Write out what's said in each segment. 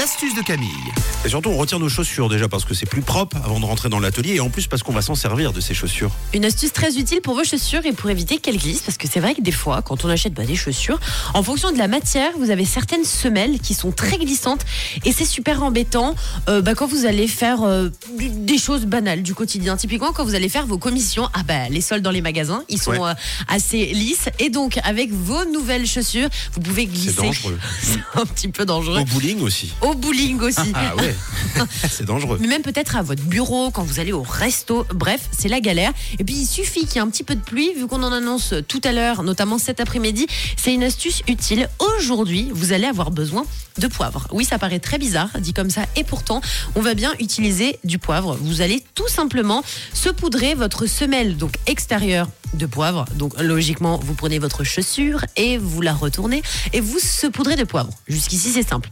l'astuce de Camille. Et surtout, on retire nos chaussures déjà parce que c'est plus propre avant de rentrer dans l'atelier et en plus parce qu'on va s'en servir de ces chaussures. Une astuce très utile pour vos chaussures et pour éviter qu'elles glissent, parce que c'est vrai que des fois, quand on achète bah, des chaussures, en fonction de la matière, vous avez certaines semelles qui sont très glissantes et c'est super embêtant euh, bah, quand vous allez faire euh, des choses banales du quotidien. Typiquement, quand vous allez faire vos commissions, ah bah les soldes dans les magasins, ils sont Ouais. euh, assez lisses et donc avec vos nouvelles chaussures, vous pouvez glisser. C'est dangereux. C'est un petit peu dangereux. Au bowling aussi. Au bowling aussi. Ah ouais, c'est dangereux. mais même peut-être à votre bureau, quand vous allez au resto. Bref, c'est la galère. Et puis, il suffit qu'il y ait un petit peu de pluie, vu qu'on en annonce tout à l'heure, notamment cet après-midi. C'est une astuce utile. Aujourd'hui, vous allez avoir besoin de poivre. Oui, ça paraît très bizarre, dit comme ça, et pourtant, on va bien utiliser du poivre. Vous allez tout simplement saupoudrer votre semelle, donc extérieure de poivre. Donc, logiquement, vous prenez votre chaussure et vous la retournez et vous saupoudrez de poivre. Jusqu'ici, c'est simple.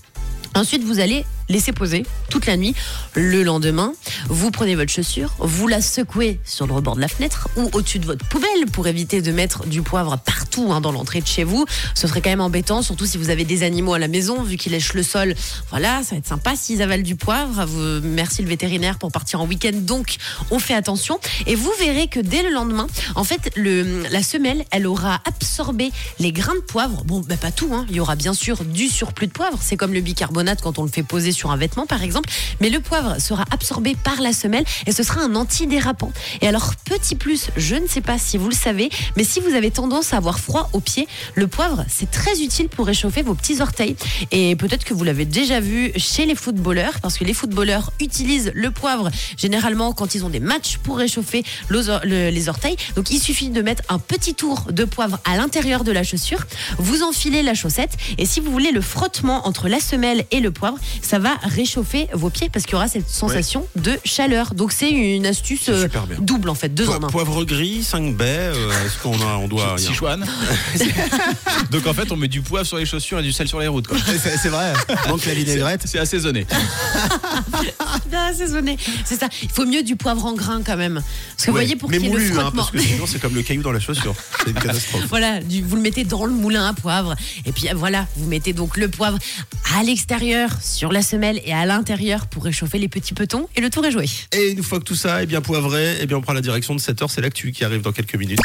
Ensuite, vous allez laisser poser toute la nuit. Le lendemain, vous prenez votre chaussure, vous la secouez sur le rebord de la fenêtre ou au-dessus de votre poubelle pour éviter de mettre du poivre partout hein, dans l'entrée de chez vous. Ce serait quand même embêtant, surtout si vous avez des animaux à la maison, vu qu'ils lèchent le sol. Voilà, ça va être sympa s'ils avalent du poivre. Vous- merci le vétérinaire pour partir en week-end, donc on fait attention. Et vous verrez que dès le lendemain, en fait, la semelle, elle aura absorbé les grains de poivre. Bon, bah, pas tout, hein. il y aura bien sûr du surplus de poivre. C'est comme le bicarbonate quand on le fait poser sur un vêtement, par exemple. Mais le poivre sera absorbé par la semelle et ce sera un antidérapant. Et alors, petit plus, je ne sais pas si vous le savez, mais si vous avez tendance à avoir froid aux pieds, le poivre, c'est très utile pour réchauffer vos petits orteils. Et peut-être que vous l'avez déjà vu chez les footballeurs, parce que les footballeurs utilisent le poivre généralement quand ils ont des matchs pour réchauffer les orteils. Donc il suffit de mettre un petit tour de poivre à l'intérieur de la chaussure, vous enfilez la chaussette, et si vous voulez le frottement entre la semelle et le poivre, ça va réchauffer vos pieds parce qu'il y aura cette sensation de chaleur. Donc c'est une astuce euh, double en fait, deux Po- en un. poivre gris, 5 baies, euh, est-ce qu'on a, on doit. Sichuan. Donc en fait, on met du poivre sur les chaussures et du sel sur les routes. C'est vrai. Manque la vinaigrette. C'est assaisonné. bien assaisonné. C'est ça. Il faut mieux du poivre en grain quand même. Parce que vous voyez, pour mais qu'il y ait le hein, parce que sinon c'est comme le caillou dans la chaussure. C'est une catastrophe. Voilà, du- vous le mettez dans le moulin à poivre. Et puis voilà, vous mettez donc le poivre à l'extérieur, sur la semelle et à l'intérieur pour réchauffer les petits petons. Et le tour est joué. Et une fois que tout ça est bien poivré, eh bien on prend la direction de 7h, c'est l'actu qui arrive dans quelques minutes.